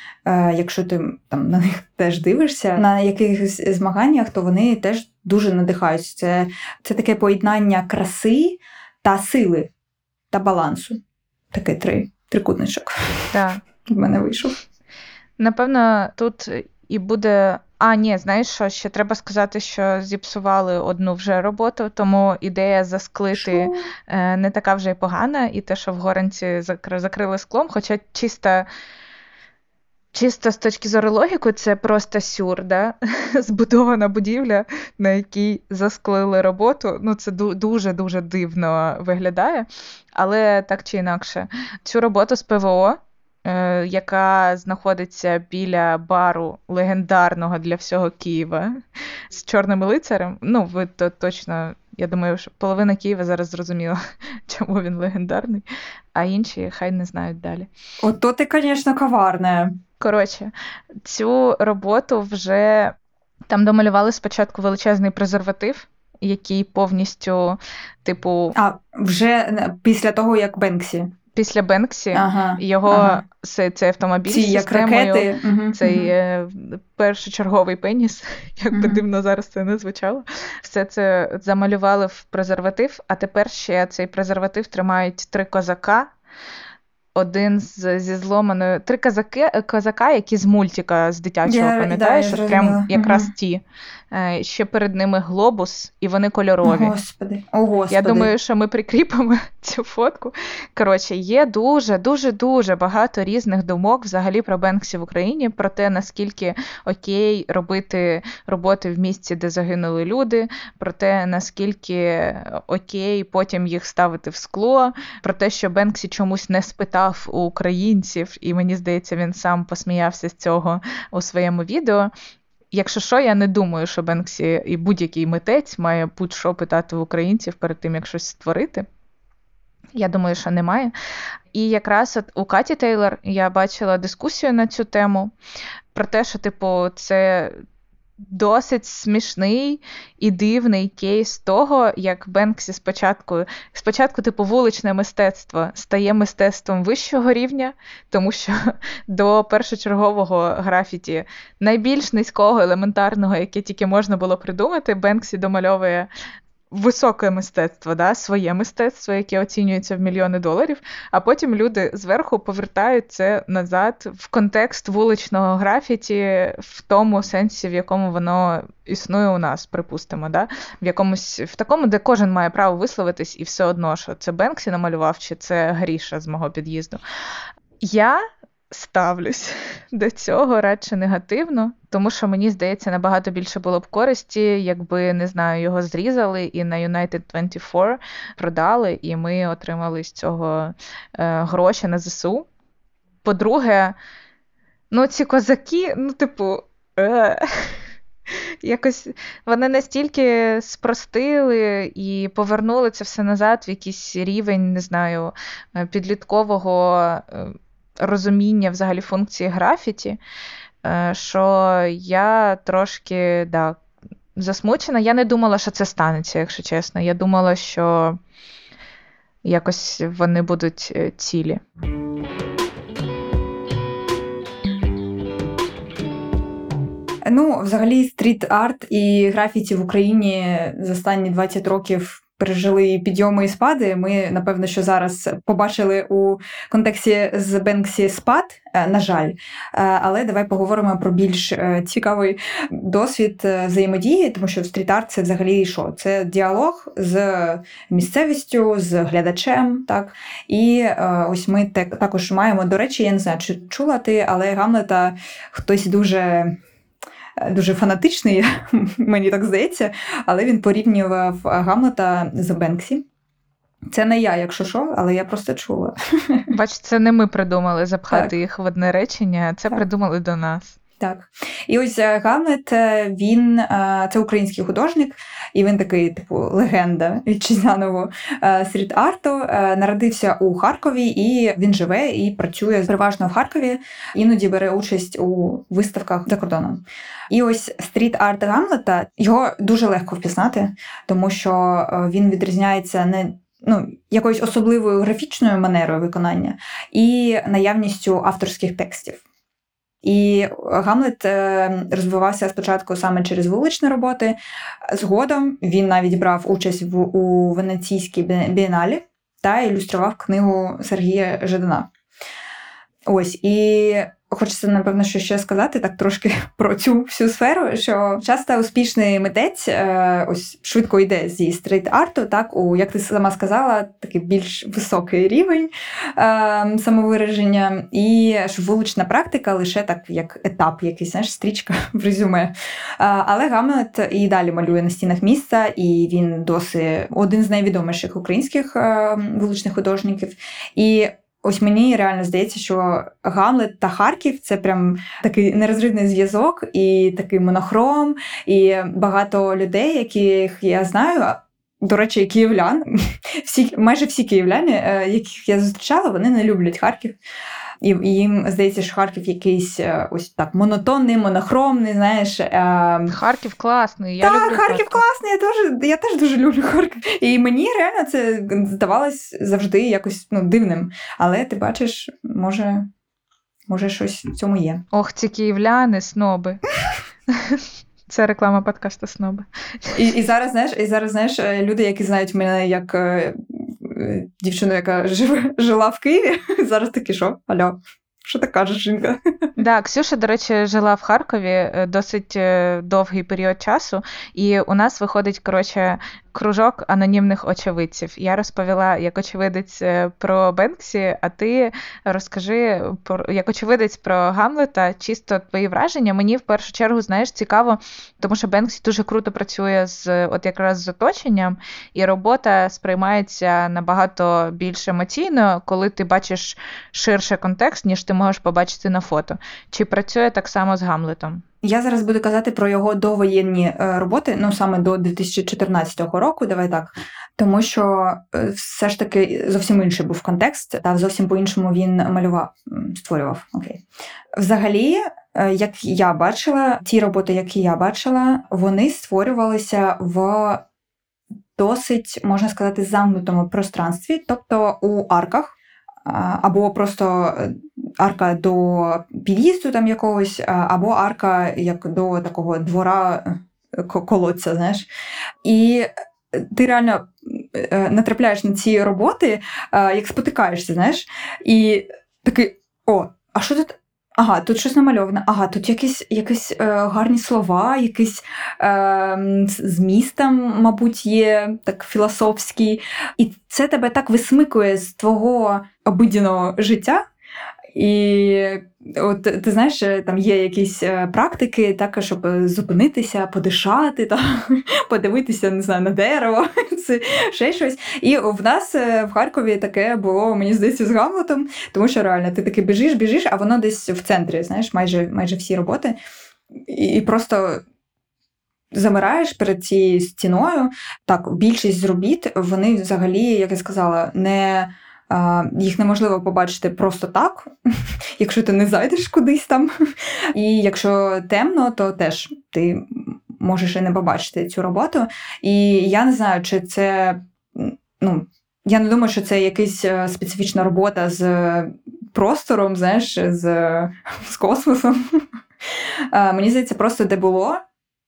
якщо ти там на них теж дивишся, на якихось змаганнях, то вони теж дуже надихають. Це, Це таке поєднання краси та сили та балансу. Таке три трикутничок. Так. В мене вийшов. Напевно, тут і буде. А, ні, знаєш що, ще треба сказати, що зіпсували одну вже роботу, тому ідея засклити Шо? не така вже й погана, і те, що в Горанці закрили склом, хоча чисто чисто з точки зору логіки, це просто сюр, да? [LAUGHS] збудована будівля, на якій засклили роботу. Ну, Це дуже-дуже дивно виглядає. Але так чи інакше, цю роботу з ПВО. Е, яка знаходиться біля бару легендарного для всього Києва з чорним лицарем. Ну, ви то точно, я думаю, що половина Києва зараз зрозуміла, [LAUGHS] чому він легендарний, а інші хай не знають далі. Ото ти, звісно, коварне. Коротше, цю роботу вже там домалювали спочатку величезний презерватив. Який повністю, типу. А вже після того, як Бенксі після Бенксі ага, його ага. цей автомобіль Ці, з як системою. Угу, цей угу. першочерговий пеніс, [LAUGHS] як би Мгм. дивно зараз це не звучало. Все це замалювали в презерватив, а тепер ще цей презерватив тримають три козака. Один з, зі зломаною. Три козаки, козака, які з мультика з дитячого, Я- пам'ятаєш, що прям якраз ті. Е, Ще перед ними глобус, і вони кольорові. Господи. О, Господи. Я думаю, що ми прикріпимо [LAUGHS] цю фотку. Коротше, є дуже, дуже, дуже багато різних думок взагалі про Бенксі в Україні, про те, наскільки окей робити роботи в місці, де загинули люди, про те, наскільки окей потім їх ставити в скло, про те, що Бенксі чомусь не спитав у українців, і мені здається, він сам посміявся з цього у своєму відео. Якщо що, я не думаю, що Бенксі і будь-який митець має будь-що питати в українців перед тим, як щось створити. Я думаю, що немає. І якраз от у Каті Тейлор я бачила дискусію на цю тему про те, що, типу, це досить смішний і дивний кейс того, як Бенксі спочатку, спочатку, типу, вуличне мистецтво стає мистецтвом вищого рівня, тому що [LAUGHS] до першочергового графіті найбільш низького, елементарного, яке тільки можна було придумати, Бенксі домальовує високе мистецтво, да, своє мистецтво, яке оцінюється в мільйони доларів, а потім люди зверху повертають це назад в контекст вуличного графіті, в тому сенсі, в якому воно існує у нас, припустимо, да? в якомусь в такому, де кожен має право висловитись, і все одно, що це Бенксі намалював, чи це Гріша з мого під'їзду. Я ставлюсь [LAUGHS] до цього радше негативно, тому що мені здається, набагато більше було б користі, якби не знаю, його зрізали і на United 24 продали, і ми отримали з цього е, гроші на ЗСУ. По-друге, ну ці козаки, ну, типу. Е- [LAUGHS] Якось вони настільки спростили і повернули це все назад в якийсь рівень, не знаю, е, підліткового розуміння взагалі функції графіті, е, що я трошки да, засмучена. Я не думала, що це станеться, якщо чесно. Я думала, що якось вони будуть е, цілі. Ну, взагалі, стріт-арт і графіті в Україні за останні 20 років пережили підйоми і спади. Ми, напевно, що зараз побачили у контексті з Бенксі спад, е, на жаль. Е, але давай поговоримо про більш е, цікавий досвід взаємодії, тому що стріт-арт це взагалі що? Це діалог з місцевістю, з глядачем. так? І ось ми також маємо, до речі, я не знаю, чи чула ти, але Гамлета хтось дуже дуже фанатичний, [LAUGHS] мені так здається, але він порівнював Гамлета з Бенксі. Це не я, якщо що, але я просто чула. Бач, це не ми придумали запхати Так. їх в одне речення, це Так. придумали до нас. Так. І ось е, Гамлет, е, він е, це український художник, і він такий, типу, легенда вітчизняного стріт-арту. Е, Народився у Харкові, і він живе і працює переважно в Харкові, іноді бере участь у виставках за кордоном. І ось стріт-арт Гамлета його дуже легко впізнати, тому що він відрізняється не ну, якоюсь особливою графічною манерою виконання і наявністю авторських текстів. І Гамлет е, розвивався спочатку саме через вуличні роботи. Згодом він навіть брав участь в, у Венеційській бієналі та ілюстрував книгу Сергія Жадана. Ось і хочеться, напевно, що ще сказати так трошки [LAUGHS] про цю всю сферу, що часто успішний митець е, ось швидко йде зі стрейт-арту, так у як ти сама сказала, такий більш високий рівень е, самовираження, і що вулична практика лише так як етап, якийсь знаєш, стрічка [LAUGHS] в резюме. Е, але Гамлет і далі малює на стінах міста, і він досить один з найвідоміших українських е, вуличних художників. І Ось мені реально здається, що Гамлет та Харків це прям такий нерозривний зв'язок, і такий монохром, і багато людей, яких я знаю. До речі, київлян, [LAUGHS] всі, майже всі київляни, е, яких я зустрічала, вони не люблять Харків. І їм здається, що Харків якийсь е, ось так монотонний, монохромний, знаєш. е, Харків класний. Я так, люблю Харків класний, я теж, я теж дуже люблю Харків. І мені реально це здавалось завжди якось ну, дивним. Але ти бачиш, може, може щось в цьому є. Ох, ці київляни, сноби. [LAUGHS] Це реклама подкасту Сноби. І, і зараз, знаєш, і зараз, знаєш, е, люди, які знають мене як дівчину, яка [LAUGHS] живе, жила в Києві, зараз такі, що? Алло, що ти кажеш, жінка? [LAUGHS] Да, Ксюша, до речі, жила в Харкові е, досить е, довгий період часу, і у нас виходить, коротше, кружок анонімних очевидців. Я розповіла як очевидець е, про Бенксі, а ти розкажи про як очевидець про Гамлета, чисто твої враження. Мені в першу чергу знаєш цікаво, тому що Бенксі дуже круто працює з от якраз з оточенням, і робота сприймається набагато більш емоційно, коли ти бачиш ширше контекст, ніж ти можеш побачити на фото. Чи працює так само з Гамлетом? Я зараз буду казати про його довоєнні е, роботи, ну саме до 2014 року, давай так. Тому що е, все ж таки зовсім інший був контекст, та зовсім по-іншому він малював, створював. Окей. Взагалі, е, як я бачила, ті роботи, які я бачила, вони створювалися в досить, можна сказати, замкнутому пространстві, тобто у арках. Або просто е, арка до під'їзду там якогось, або арка як до такого двора е, колодця, знаєш. І ти реально е, натрапляєш на ці роботи, е, як спотикаєшся, знаєш, і такий: о, а що тут? Ага, тут щось намальоване. Ага, тут якісь, якісь е, гарні слова, якийсь е, м, зміст там, мабуть, є так філософський. І це тебе так висмикує з твого обидяного життя. І от ти знаєш, там є якісь е, практики, так, щоб е, зупинитися, подишати, там, [LAUGHS] подивитися не знаю, на дерево, [LAUGHS] це ще щось. І в нас е, в Харкові таке було, мені здається, з Гамлетом, тому що реально ти таки біжиш, біжиш, а воно десь в центрі, знаєш, майже, майже всі роботи. І, просто замираєш перед цією стіною. Так, більшість робіт, вони взагалі, як я сказала, не. Їх неможливо побачити просто так, [LAUGHS] якщо ти не зайдеш кудись там. І якщо темно, то теж ти можеш і не побачити цю роботу. І я не знаю, чи це. Ну, я не думаю, що це якась е, специфічна робота з простором, знаєш, з, з космосом. [LAUGHS] Е, Мені здається, просто де було.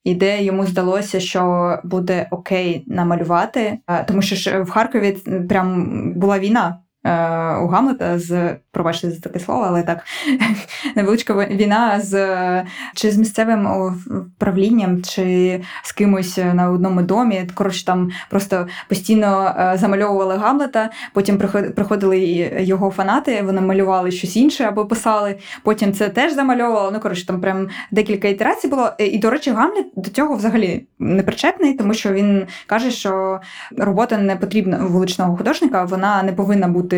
І де йому здалося, що буде окей намалювати, Е, тому що ж в Харкові прям була війна. У Гамлета з пробачте за таке слово, але так [LAUGHS] невеличка війна з чи з місцевим управлінням, чи з кимось на одному домі. Коротше, там просто постійно замальовували Гамлета. Потім приходили його фанати, вони малювали щось інше або писали. Потім це теж замальовували. Ну коротше, там прям декілька ітерацій було. І до речі, Гамлет до цього взагалі не причетний, тому що він каже, що робота не потрібна вуличного художника, вона не повинна бути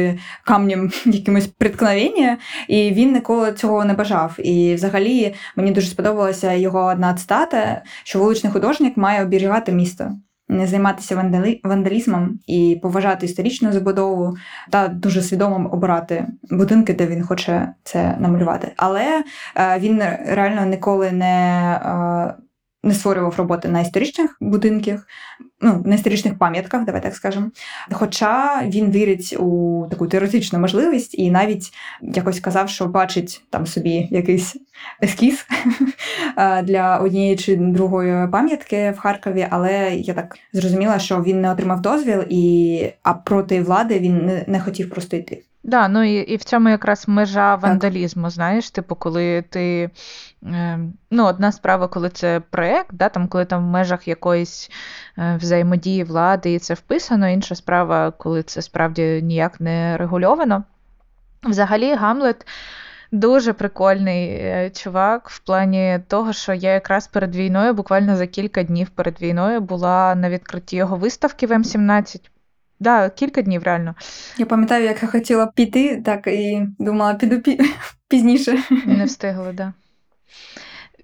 камнем [LAUGHS] якимось приткновення, і він ніколи цього не бажав. І взагалі мені дуже сподобалася його одна цитата, що вуличний художник має оберігати місто. Не займатися вандалі... вандалізмом і поважати історичну забудову та дуже свідомо обирати будинки, де він хоче це намалювати. Але е, він реально ніколи не е, не створював роботи на історичних будинках, ну, на історичних пам'ятках, давай так скажемо. Хоча він вірить у таку теоретичну можливість і навіть якось казав, що бачить там собі якийсь ескіз [LAUGHS] для однієї чи другої пам'ятки в Харкові, але я так зрозуміла, що він не отримав дозвіл, і а проти влади він не хотів просто йти. Да, ну і і в цьому якраз межа вандалізму, знаєш, типу, коли ти. Е, ну, Одна справа, коли це проєкт, да, там, коли там в межах якоїсь е, взаємодії влади і це вписано, інша справа, коли це справді ніяк не регульовано. Взагалі, Гамлет. Дуже прикольний е, чувак в плані того, що я якраз перед війною, буквально за кілька днів перед війною, була на відкритті його виставки в М17. Да, кілька днів реально. Я пам'ятаю, як я хотіла піти, так і думала, піду пі... [LAUGHS] пізніше. Не встигли, так. Да.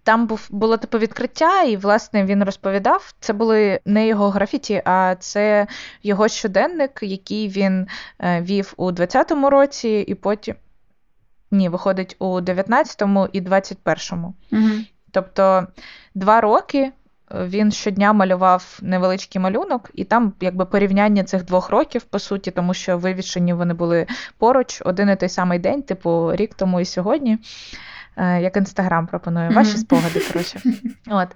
Там був було типу відкриття, і, власне, він розповідав. Це були не його графіті, а це його щоденник, який він е, вів у 20-му році, і потім ні, виходить у 19-му і 21-му. Угу. Тобто два роки він щодня малював невеличкий малюнок, і там якби порівняння цих двох років, по суті, тому що вивішені вони були поруч один і той самий день, типу рік тому і сьогодні. Е, як інстаграм пропонує, ваші спогади. коротше. [LAUGHS] От.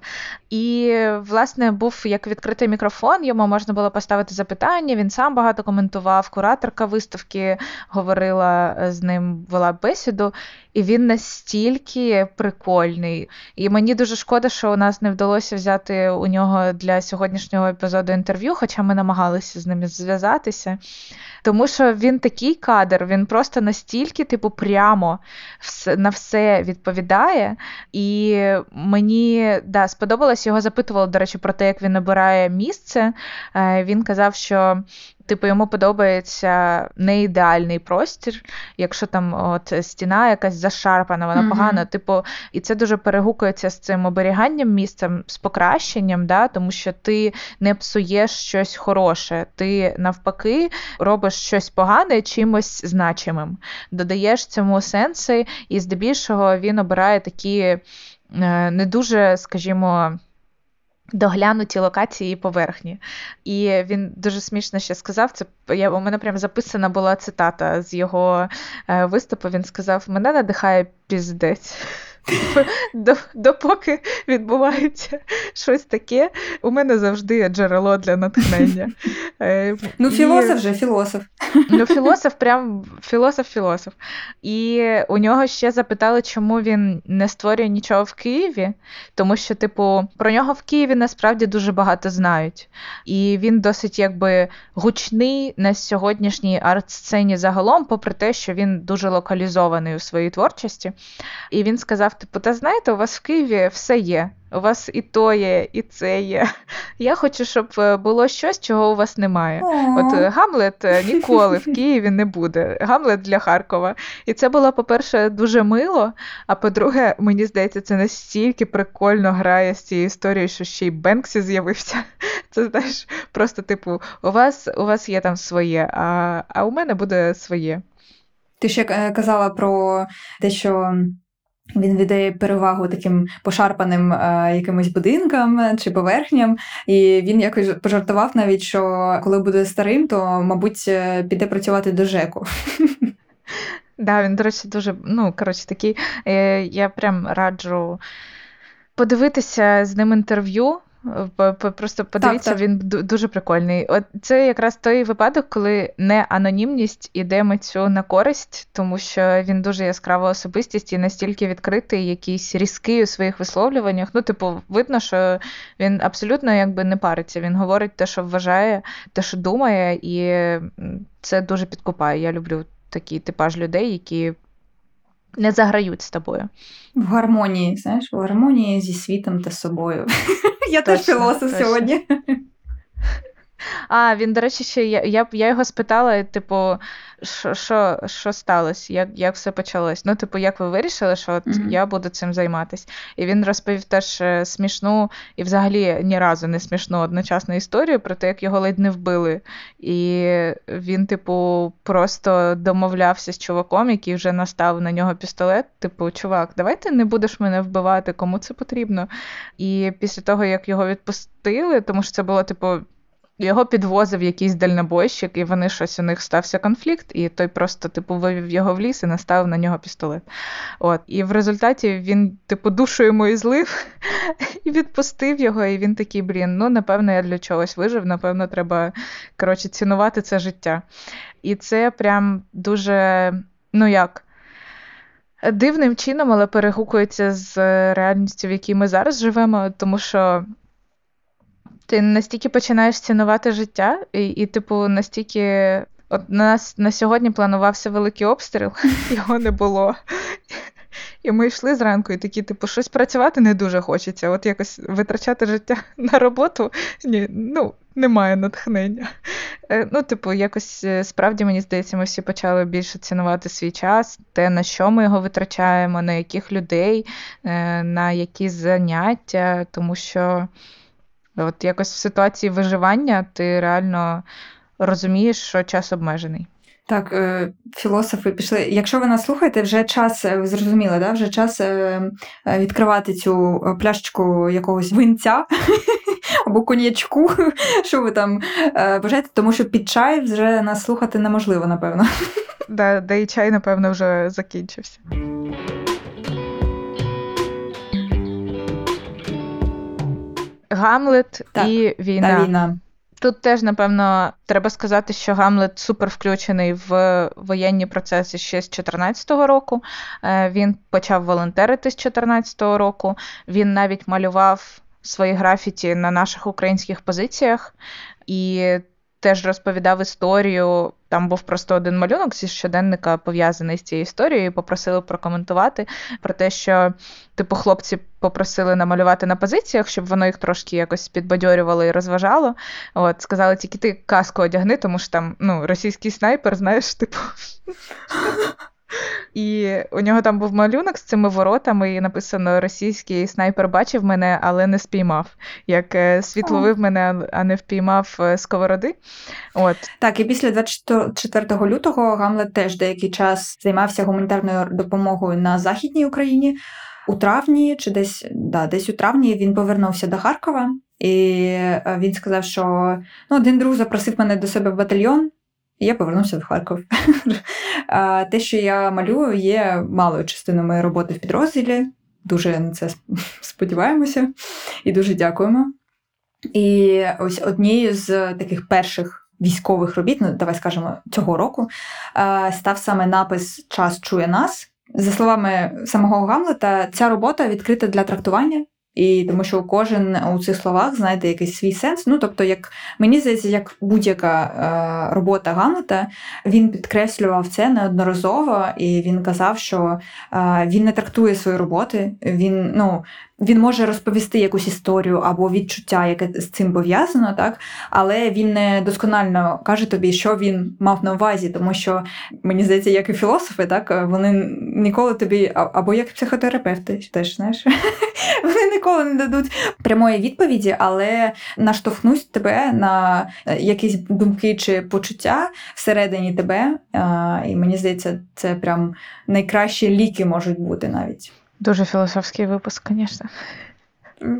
І, власне, був як відкритий мікрофон, йому можна було поставити запитання. Він сам багато коментував. Кураторка виставки говорила з ним, вела бесіду, і він настільки прикольний. І мені дуже шкода, що у нас не вдалося взяти у нього для сьогоднішнього епізоду інтерв'ю, хоча ми намагалися з ними зв'язатися. Тому що він такий кадр, він просто настільки, типу, прямо на все відповідає. І мені да, сподобалось, його запитували, до речі, про те, як він обирає місце. Е, він казав, що Типу, йому подобається не ідеальний простір, якщо там от стіна якась зашарпана, вона mm-hmm. погана. Типу, і це дуже перегукується з цим оберіганням місцем, з покращенням, да, тому що ти не псуєш щось хороше, ти навпаки робиш щось погане чимось значимим, додаєш цьому сенси, і здебільшого він обирає такі е, не дуже, скажімо. Доглянуті локації і поверхні. І він дуже смішно ще сказав. Це я у мене прям записана була цитата з його е, виступу. Він сказав: Мене надихає піздець. Допоки відбувається щось таке, у мене завжди є джерело для натхнення. [LAUGHS] Е, ну, філософ же, філософ. Ну, філософ, прям філософ-філософ. І у нього ще запитали, чому він не створює нічого в Києві, тому що, типу, про нього в Києві насправді дуже багато знають. І він досить якби гучний на сьогоднішній арт-сцені загалом, попри те, що він дуже локалізований у своїй творчості. І він сказав: типу, та знаєте, у вас в Києві все є. У вас і то є, і це є. Я хочу, щоб е, було щось, чого у вас немає. От е, Гамлет е, ніколи в Києві не буде. Гамлет для Харкова. І це було, по-перше, дуже мило. А по-друге, мені здається, це настільки прикольно грає з цією історією, що ще й Бенксі з'явився. [LAUGHS] Це знаєш, просто типу, у вас у вас є там своє, а, а у мене буде своє. Ти ще казала про те, що. Він віддає перевагу таким пошарпаним е, якимось будинкам чи поверхням, і він якось пожартував навіть, що коли буде старим, то, мабуть, е, піде працювати до ЖЕКу. Да, він, до речі, дуже ну, коротше, такий. Е, я прям раджу подивитися з ним інтерв'ю. Просто подивіться, так. він дуже прикольний. От це якраз той випадок, коли не анонімність іде митцю на користь, тому що він дуже яскрава особистість і настільки відкритий, якийсь різкий у своїх висловлюваннях. Ну, типу, видно, що він абсолютно якби не париться. Він говорить те, що вважає, те, що думає, і це дуже підкупає. Я люблю такий типаж людей, які не заграють з тобою. В гармонії, знаєш, в гармонії зі світом та собою. [LAUGHS] Я теж філософ сьогодні. А, він, до речі, ще я, я, я його спитала, типу, що, що, що сталося, як, як все почалось. Ну, типу, як ви вирішили, що от Мгм. я буду цим займатися? І він розповів теж е, смішну і взагалі ні разу не смішну одночасну історію про те, як його ледь не вбили. І він, типу, просто домовлявся з чуваком, який вже настав на нього пістолет. Типу, чувак, давай ти не будеш мене вбивати, кому це потрібно. І після того, як його відпустили, тому що це було, типу, його підвозив якийсь дальнобойщик, і вони щось у них стався конфлікт, і той просто, типу, вивів його в ліс і наставив на нього пістолет. От. І в результаті він, типу, душу йому і злив, [LAUGHS] і відпустив його, і він такий, блін, ну, напевно, я для чогось вижив, напевно, треба, коротше, цінувати це життя. І це прям дуже, ну як. Дивним чином, але перегукується з реальністю, в якій ми зараз живемо, тому що ти настільки починаєш цінувати життя, і, і типу, настільки. От на нас на сьогодні планувався великий обстріл, [LAUGHS] його не було. І ми йшли зранку, і такі, типу, щось працювати не дуже хочеться. От якось витрачати життя [LAUGHS] на роботу ні, ну, немає натхнення. Е, Ну, типу, якось е, справді мені здається, ми всі почали більше цінувати свій час, те, на що ми його витрачаємо, на яких людей, е, на які заняття, тому що. От якось в ситуації виживання ти реально розумієш, що час обмежений. Так, е, філософи пішли. Якщо ви нас слухаєте, вже час, е, ви зрозуміли, да? вже час е, відкривати цю пляшечку якогось винця [LAUGHS] або коньячку, [LAUGHS] що ви там бажаєте, тому що під чай вже нас слухати неможливо, напевно. Да, да і чай, напевно, вже закінчився. Гамлет Так, і війна. Та війна. Тут теж, напевно, треба сказати, що Гамлет супер включений в воєнні процеси ще з 2014 року. Е, Він почав волонтерити з 2014 року. Він навіть малював свої графіті на наших українських позиціях і теж розповідав історію. Там був просто один малюнок зі щоденника пов'язаний з цією історією. і Попросили прокоментувати про те, що типу хлопці попросили намалювати на позиціях, щоб воно їх трошки якось підбадьорювало і розважало. От сказали, тільки ти каску одягни, тому що там ну, російський снайпер, знаєш, типу. [LAUGHS] І у нього там був малюнок з цими воротами, і написано: російський снайпер бачив мене, але не спіймав. Як е, світ ловив мене, а не впіймав е, сковороди. От. Так, і після 24 лютого Гамлет теж деякий час займався гуманітарною допомогою на Західній Україні. У травні, чи десь, да, десь у травні він повернувся до Харкова, і е, він сказав, що ну, один друг запросив мене до себе в батальйон, я повернувся в Харків. [LAUGHS] Те, що я малюю, є малою частиною моєї роботи в підрозділі. Дуже на це [LAUGHS] сподіваємося і дуже дякуємо. І ось однією з таких перших військових робіт, ну давай скажемо, цього року, став саме напис Час чує нас. За словами самого Гамлета, ця робота відкрита для трактування. І тому що кожен у цих словах знайде якийсь свій сенс. Ну, тобто, як мені здається, як будь-яка е, робота Гамлета, він підкреслював це неодноразово, і він казав, що е, він не трактує свої роботи. Він ну він може розповісти якусь історію або відчуття, яке з цим пов'язано, так але він не досконально каже тобі, що він мав на увазі, тому що мені здається, як і філософи, так вони ніколи тобі, або як психотерапевти, теж знаєш, [LAUGHS] вони ніколи не дадуть прямої відповіді, але наштовхнуть тебе на якісь думки чи почуття всередині тебе. І мені здається, це прям найкращі ліки можуть бути навіть. Дуже філософський випуск, звісно.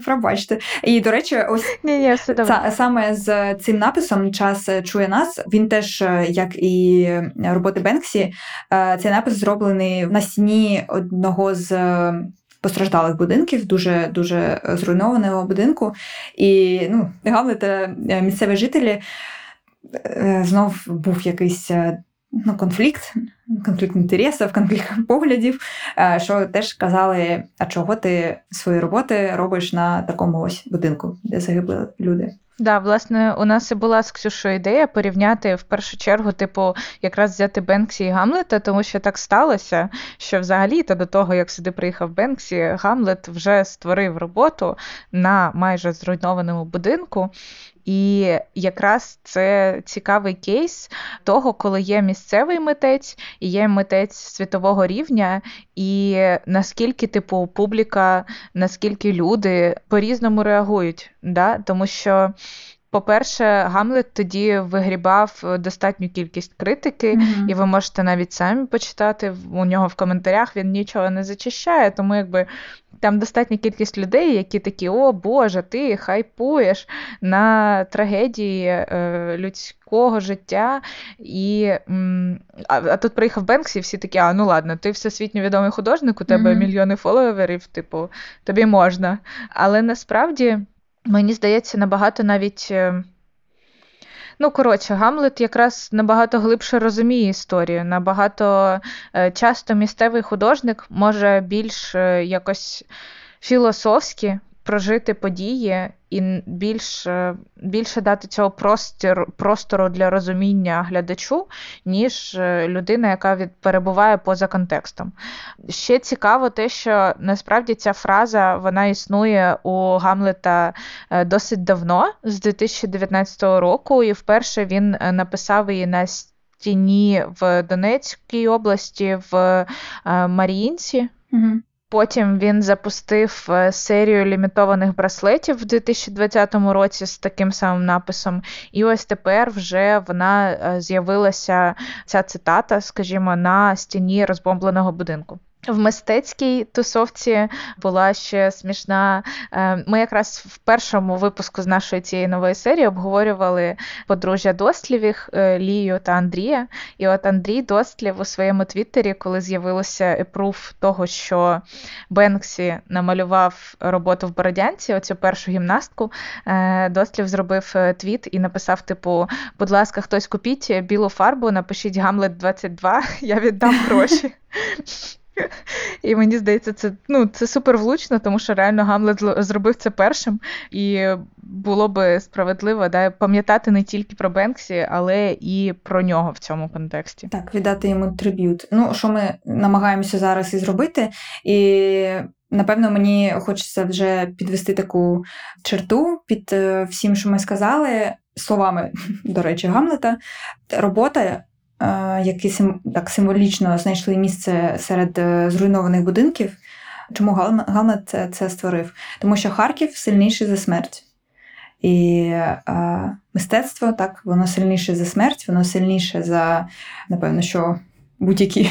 Пробачте. І, до речі, ось [LAUGHS] ні, ні, все добре. Це, саме з цим написом Час чує нас. Він теж, як і роботи Бенксі, цей напис зроблений на стіні одного з постраждалих будинків, дуже дуже зруйнованого будинку. І ну, Гамлета місцеві жителі знов був якийсь ну, конфлікт, конфлікт інтересів, конфлікт [LAUGHS] поглядів, що теж казали, а чого ти свої роботи робиш на такому ось будинку, де загибли люди. Да, власне, у нас і була з Ксюшою ідея порівняти в першу чергу, типу, якраз взяти Бенксі і Гамлета, тому що так сталося, що взагалі та до того, як сюди приїхав Бенксі, Гамлет вже створив роботу на майже зруйнованому будинку. І якраз це цікавий кейс того, коли є місцевий митець і є митець світового рівня, і наскільки, типу, публіка, наскільки люди по-різному реагують. Да? Тому що. По-перше, Гамлет тоді вигрібав достатню кількість критики, mm-hmm. і ви можете навіть самі почитати у нього в коментарях. Він нічого не зачищає, тому якби там достатня кількість людей, які такі, о Боже, ти хайпуєш на трагедії е, людського життя. І, м, а, а тут приїхав Бенкс, і всі такі, а ну ладно, ти всесвітньо відомий художник, у тебе mm-hmm. мільйони фоловерів, типу, тобі можна. Але насправді, мені здається, набагато навіть. Е, Ну, коротше, Гамлет якраз набагато глибше розуміє історію. Набагато е, часто місцевий художник може більш е, якось філософськи прожити події і більш, більше дати цього простір, простору для розуміння глядачу, ніж е, людина, яка від, перебуває поза контекстом. Ще цікаво те, що насправді ця фраза вона існує у Гамлета е, досить давно, з 2019 року, і вперше він е, написав її на стіні в Донецькій області, в Маріїнці. Угу. Потім він запустив е, серію лімітованих браслетів в 2020 році з таким самим написом. І ось тепер вже вона е, з'явилася ця цитата, скажімо, на стіні розбомбленого будинку. В мистецькій тусовці була ще смішна. Е, ми якраз в першому випуску з нашої цієї нової серії обговорювали подружжя Дослівих е, Лію та Андрія. І от Андрій Дослів у своєму твіттері, коли з'явилося епруф того, що Бенксі намалював роботу в Бородянці, оцю першу гімнастку, е, Дослів зробив твіт і написав: типу, будь ласка, хтось купіть білу фарбу, напишіть Гамлет 22, [LAUGHS] я віддам гроші. І мені здається, це ну, це супер влучно, тому що реально Гамлет зробив це першим, і було би справедливо да, пам'ятати не тільки про Бенксі, але і про нього в цьому контексті. Так, віддати йому триб'ют. Ну, що ми намагаємося зараз і зробити. І напевно мені хочеться вже підвести таку черту під е, всім, що ми сказали. Словами, [LAUGHS] до речі, Гамлета, робота які так символічно знайшли місце серед е, зруйнованих будинків. Чому Гамлет це, це створив? Тому що Харків сильніший за смерть. І е, мистецтво так, воно сильніше за смерть, воно сильніше за, напевно, що будь-які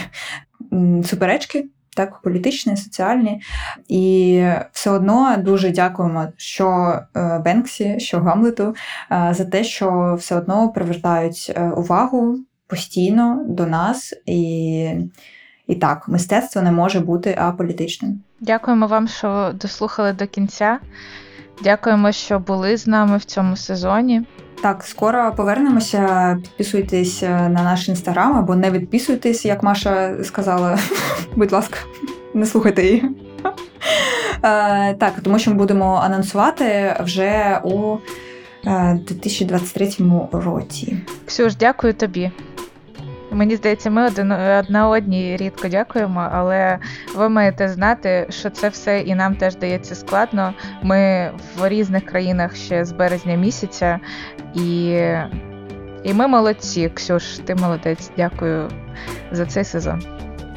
суперечки, так, політичні, соціальні. І все одно дуже дякуємо, що е, Бенксі, що Гамлету за те, що все одно привертають увагу постійно до нас, і і так, мистецтво не може бути аполітичним. Дякуємо вам, що дослухали до кінця. Дякуємо, що були з нами в цьому сезоні. Так, скоро повернемося. Підписуйтесь на наш інстаграм або не відписуйтесь, як Маша сказала. [LAUGHS] Будь ласка, не слухайте її. Е, так, тому що ми будемо анонсувати вже у 2023 е, році. Ксюш, дякую тобі. Мені здається, ми один одна одній рідко дякуємо, але ви маєте знати, що це все і нам теж дається складно. Ми в різних країнах ще з березня місяця, і і ми молодці. Ксюш, ти молодець. Дякую за цей сезон.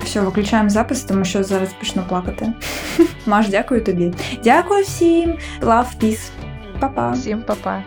Все, виключаємо запис, тому що зараз почну плакати. [LAUGHS] Маш, дякую тобі. Дякую всім. Love, peace. Па-па. Всім па-па.